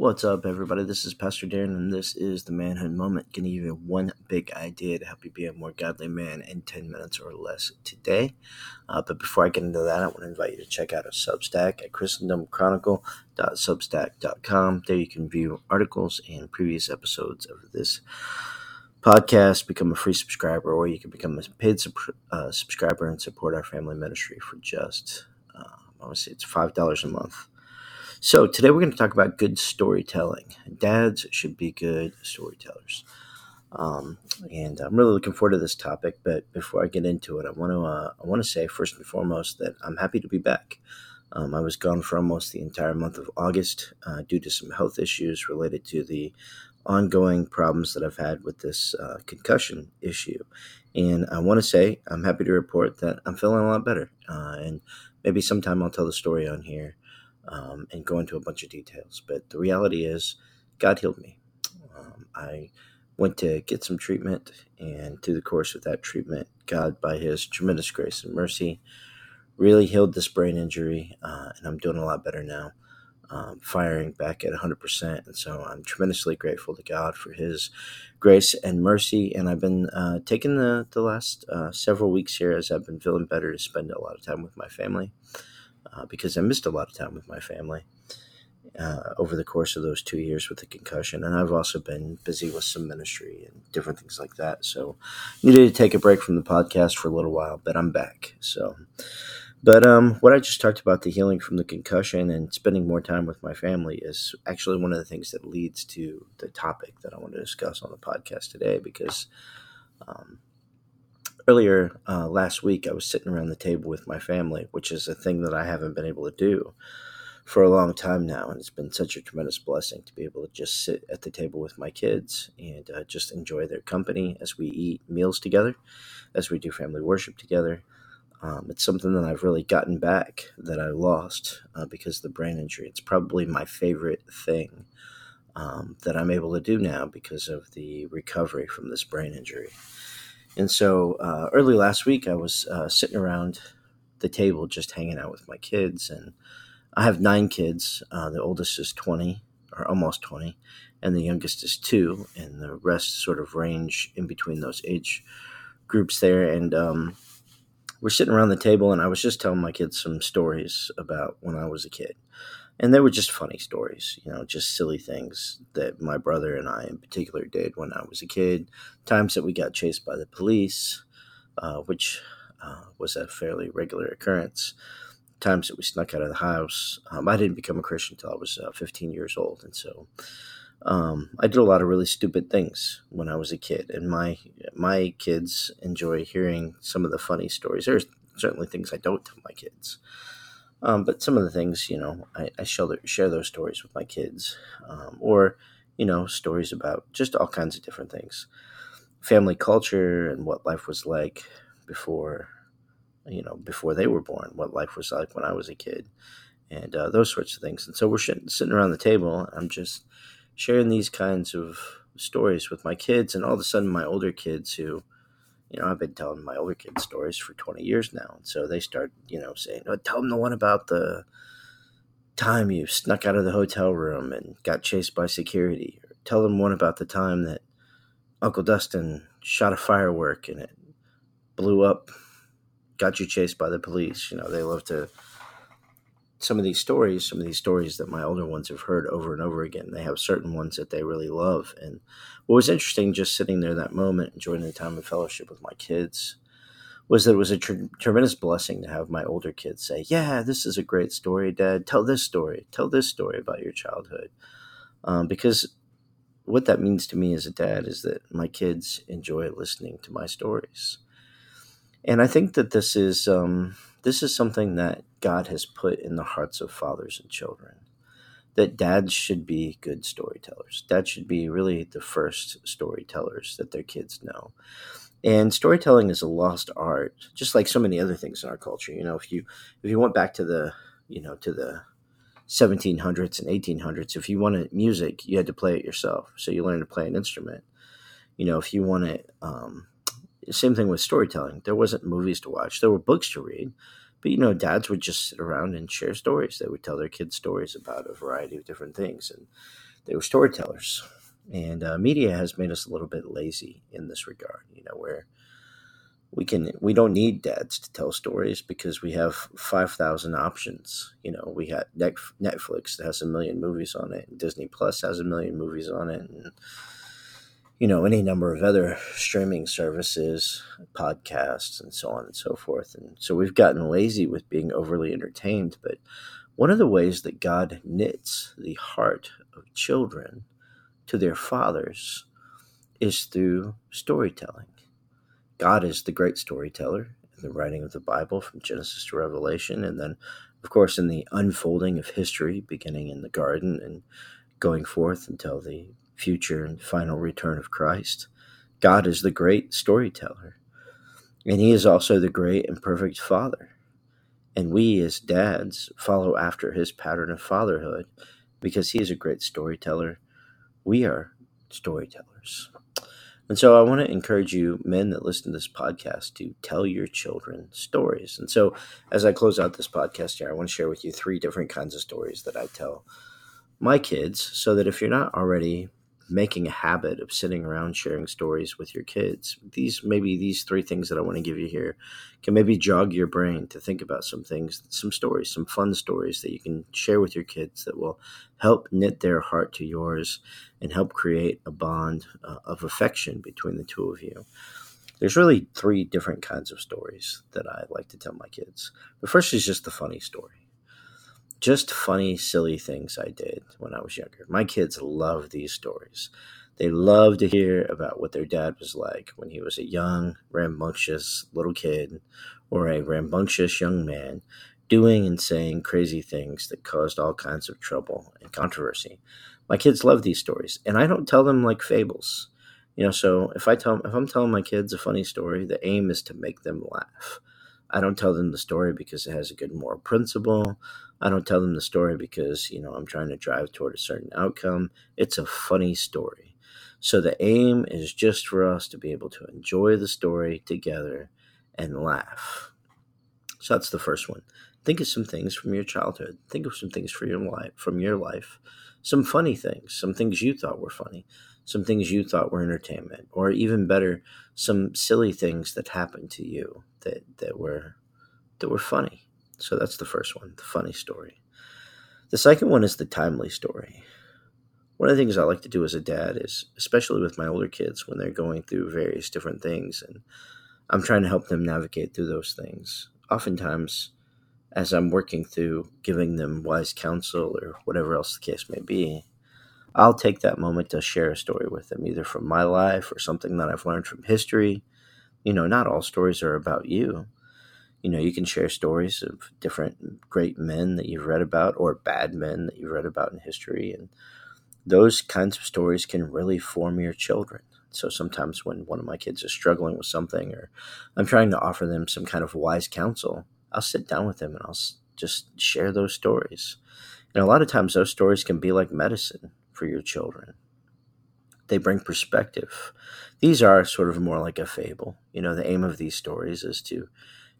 What's up, everybody? This is Pastor Darren, and this is the Manhood Moment. To give you one big idea to help you be a more godly man in 10 minutes or less today. Uh, but before I get into that, I want to invite you to check out our Substack at christendomchronicle.substack.com. There you can view articles and previous episodes of this podcast, become a free subscriber, or you can become a paid uh, subscriber and support our family ministry for just, uh, I say it's $5 a month. So, today we're going to talk about good storytelling. Dads should be good storytellers. Um, and I'm really looking forward to this topic. But before I get into it, I want to uh, I want to say first and foremost that I'm happy to be back. Um, I was gone for almost the entire month of August uh, due to some health issues related to the ongoing problems that I've had with this uh, concussion issue. And I want to say I'm happy to report that I'm feeling a lot better. Uh, and maybe sometime I'll tell the story on here um, and go into a bunch of details. But the reality is, God healed me. Um, I went to get some treatment, and through the course of that treatment, God, by His tremendous grace and mercy, really healed this brain injury, uh, and I'm doing a lot better now. Um, firing back at 100%. And so I'm tremendously grateful to God for His grace and mercy. And I've been uh, taking the, the last uh, several weeks here as I've been feeling better to spend a lot of time with my family uh, because I missed a lot of time with my family uh, over the course of those two years with the concussion. And I've also been busy with some ministry and different things like that. So needed to take a break from the podcast for a little while, but I'm back. So, but um, what I just talked about the healing from the concussion and spending more time with my family is actually one of the things that leads to the topic that I want to discuss on the podcast today because. Um, earlier uh, last week, I was sitting around the table with my family, which is a thing that I haven't been able to do for a long time now. And it's been such a tremendous blessing to be able to just sit at the table with my kids and uh, just enjoy their company as we eat meals together, as we do family worship together. Um, it's something that I've really gotten back that I lost uh, because of the brain injury. It's probably my favorite thing um, that I'm able to do now because of the recovery from this brain injury. And so uh, early last week, I was uh, sitting around the table just hanging out with my kids. And I have nine kids. Uh, the oldest is 20, or almost 20, and the youngest is two. And the rest sort of range in between those age groups there. And um, we're sitting around the table, and I was just telling my kids some stories about when I was a kid and they were just funny stories, you know, just silly things that my brother and I, in particular, did when I was a kid. Times that we got chased by the police, uh, which uh, was a fairly regular occurrence. Times that we snuck out of the house. Um, I didn't become a Christian until I was uh, 15 years old, and so um, I did a lot of really stupid things when I was a kid. And my my kids enjoy hearing some of the funny stories. There's certainly things I don't tell my kids. Um, but some of the things, you know, I, I share, share those stories with my kids, um, or you know, stories about just all kinds of different things, family culture and what life was like before, you know, before they were born, what life was like when I was a kid, and uh, those sorts of things. And so we're sitting around the table. I'm just sharing these kinds of stories with my kids, and all of a sudden, my older kids who you know, I've been telling my older kids stories for 20 years now. And so they start, you know, saying, oh, tell them the one about the time you snuck out of the hotel room and got chased by security. Or tell them one about the time that Uncle Dustin shot a firework and it blew up, got you chased by the police. You know, they love to some of these stories, some of these stories that my older ones have heard over and over again, they have certain ones that they really love. And what was interesting just sitting there that moment, enjoying the time of fellowship with my kids, was that it was a tr- tremendous blessing to have my older kids say, Yeah, this is a great story, Dad. Tell this story. Tell this story about your childhood. Um, because what that means to me as a dad is that my kids enjoy listening to my stories. And I think that this is um, this is something that God has put in the hearts of fathers and children. That dads should be good storytellers. Dads should be really the first storytellers that their kids know. And storytelling is a lost art, just like so many other things in our culture. You know, if you if you went back to the you know to the 1700s and 1800s, if you wanted music, you had to play it yourself. So you learned to play an instrument. You know, if you wanted um, same thing with storytelling. There wasn't movies to watch. There were books to read, But you know, dads would just sit around and share stories. They would tell their kids stories about a variety of different things, and they were storytellers. And uh, media has made us a little bit lazy in this regard. You know, where we can we don't need dads to tell stories because we have 5000 options you know we got netflix that has a million movies on it disney plus has a million movies on it and you know any number of other streaming services podcasts and so on and so forth. And so we've gotten lazy with being overly entertained but one of the ways that god knits the heart of children to their fathers is through storytelling. God is the great storyteller in the writing of the Bible from Genesis to Revelation, and then, of course, in the unfolding of history, beginning in the garden and going forth until the future and final return of Christ. God is the great storyteller, and He is also the great and perfect Father. And we, as dads, follow after His pattern of fatherhood because He is a great storyteller. We are storytellers. And so I want to encourage you, men that listen to this podcast, to tell your children stories. And so as I close out this podcast here, I want to share with you three different kinds of stories that I tell my kids so that if you're not already making a habit of sitting around sharing stories with your kids. These maybe these three things that I want to give you here can maybe jog your brain to think about some things, some stories, some fun stories that you can share with your kids that will help knit their heart to yours and help create a bond uh, of affection between the two of you. There's really three different kinds of stories that I like to tell my kids. The first is just the funny story just funny, silly things I did when I was younger. My kids love these stories. They love to hear about what their dad was like when he was a young, rambunctious little kid or a rambunctious young man doing and saying crazy things that caused all kinds of trouble and controversy. My kids love these stories, and I don't tell them like fables. You know, so if I tell if I'm telling my kids a funny story, the aim is to make them laugh. I don't tell them the story because it has a good moral principle. I don't tell them the story because, you know, I'm trying to drive toward a certain outcome. It's a funny story. So the aim is just for us to be able to enjoy the story together and laugh. So that's the first one. Think of some things from your childhood. Think of some things for your life from your life. Some funny things, some things you thought were funny, some things you thought were entertainment, or even better, some silly things that happened to you that, that were that were funny. So that's the first one, the funny story. The second one is the timely story. One of the things I like to do as a dad is, especially with my older kids when they're going through various different things, and I'm trying to help them navigate through those things. Oftentimes, as I'm working through giving them wise counsel or whatever else the case may be, I'll take that moment to share a story with them, either from my life or something that I've learned from history. You know, not all stories are about you you know, you can share stories of different great men that you've read about or bad men that you've read about in history. And those kinds of stories can really form your children. So sometimes when one of my kids is struggling with something or I'm trying to offer them some kind of wise counsel, I'll sit down with them and I'll just share those stories. And a lot of times those stories can be like medicine for your children. They bring perspective. These are sort of more like a fable. You know, the aim of these stories is to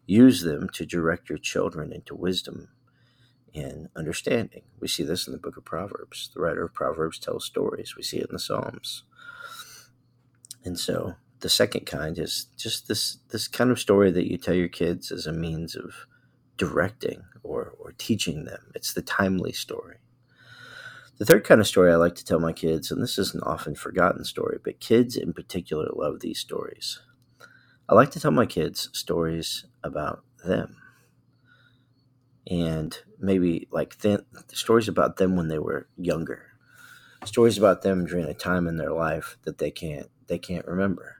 Use them to direct your children into wisdom and understanding. We see this in the book of Proverbs. The writer of Proverbs tells stories. We see it in the Psalms. And so the second kind is just this this kind of story that you tell your kids as a means of directing or, or teaching them. It's the timely story. The third kind of story I like to tell my kids, and this is an often forgotten story, but kids in particular love these stories. I like to tell my kids stories about them. And maybe like th- stories about them when they were younger. Stories about them during a time in their life that they can't they can't remember.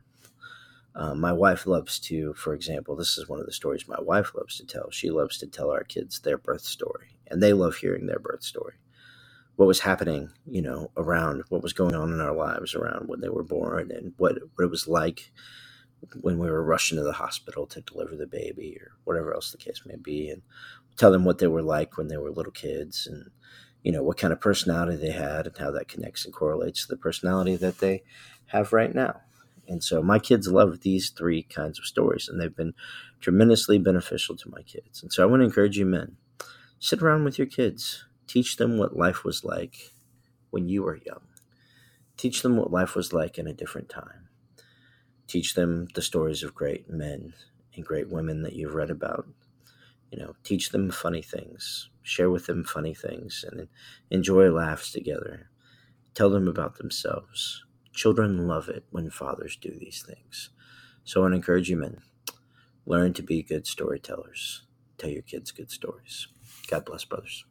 Um, my wife loves to for example this is one of the stories my wife loves to tell. She loves to tell our kids their birth story and they love hearing their birth story. What was happening you know around what was going on in our lives around when they were born and what what it was like when we were rushing to the hospital to deliver the baby or whatever else the case may be and tell them what they were like when they were little kids and you know what kind of personality they had and how that connects and correlates to the personality that they have right now. And so my kids love these three kinds of stories, and they've been tremendously beneficial to my kids. And so I want to encourage you, men, sit around with your kids, teach them what life was like when you were young, teach them what life was like in a different time, teach them the stories of great men and great women that you've read about. You know, teach them funny things, share with them funny things, and enjoy laughs together. Tell them about themselves Children love it when fathers do these things. So I encourage you, men, learn to be good storytellers. Tell your kids good stories. God bless, brothers.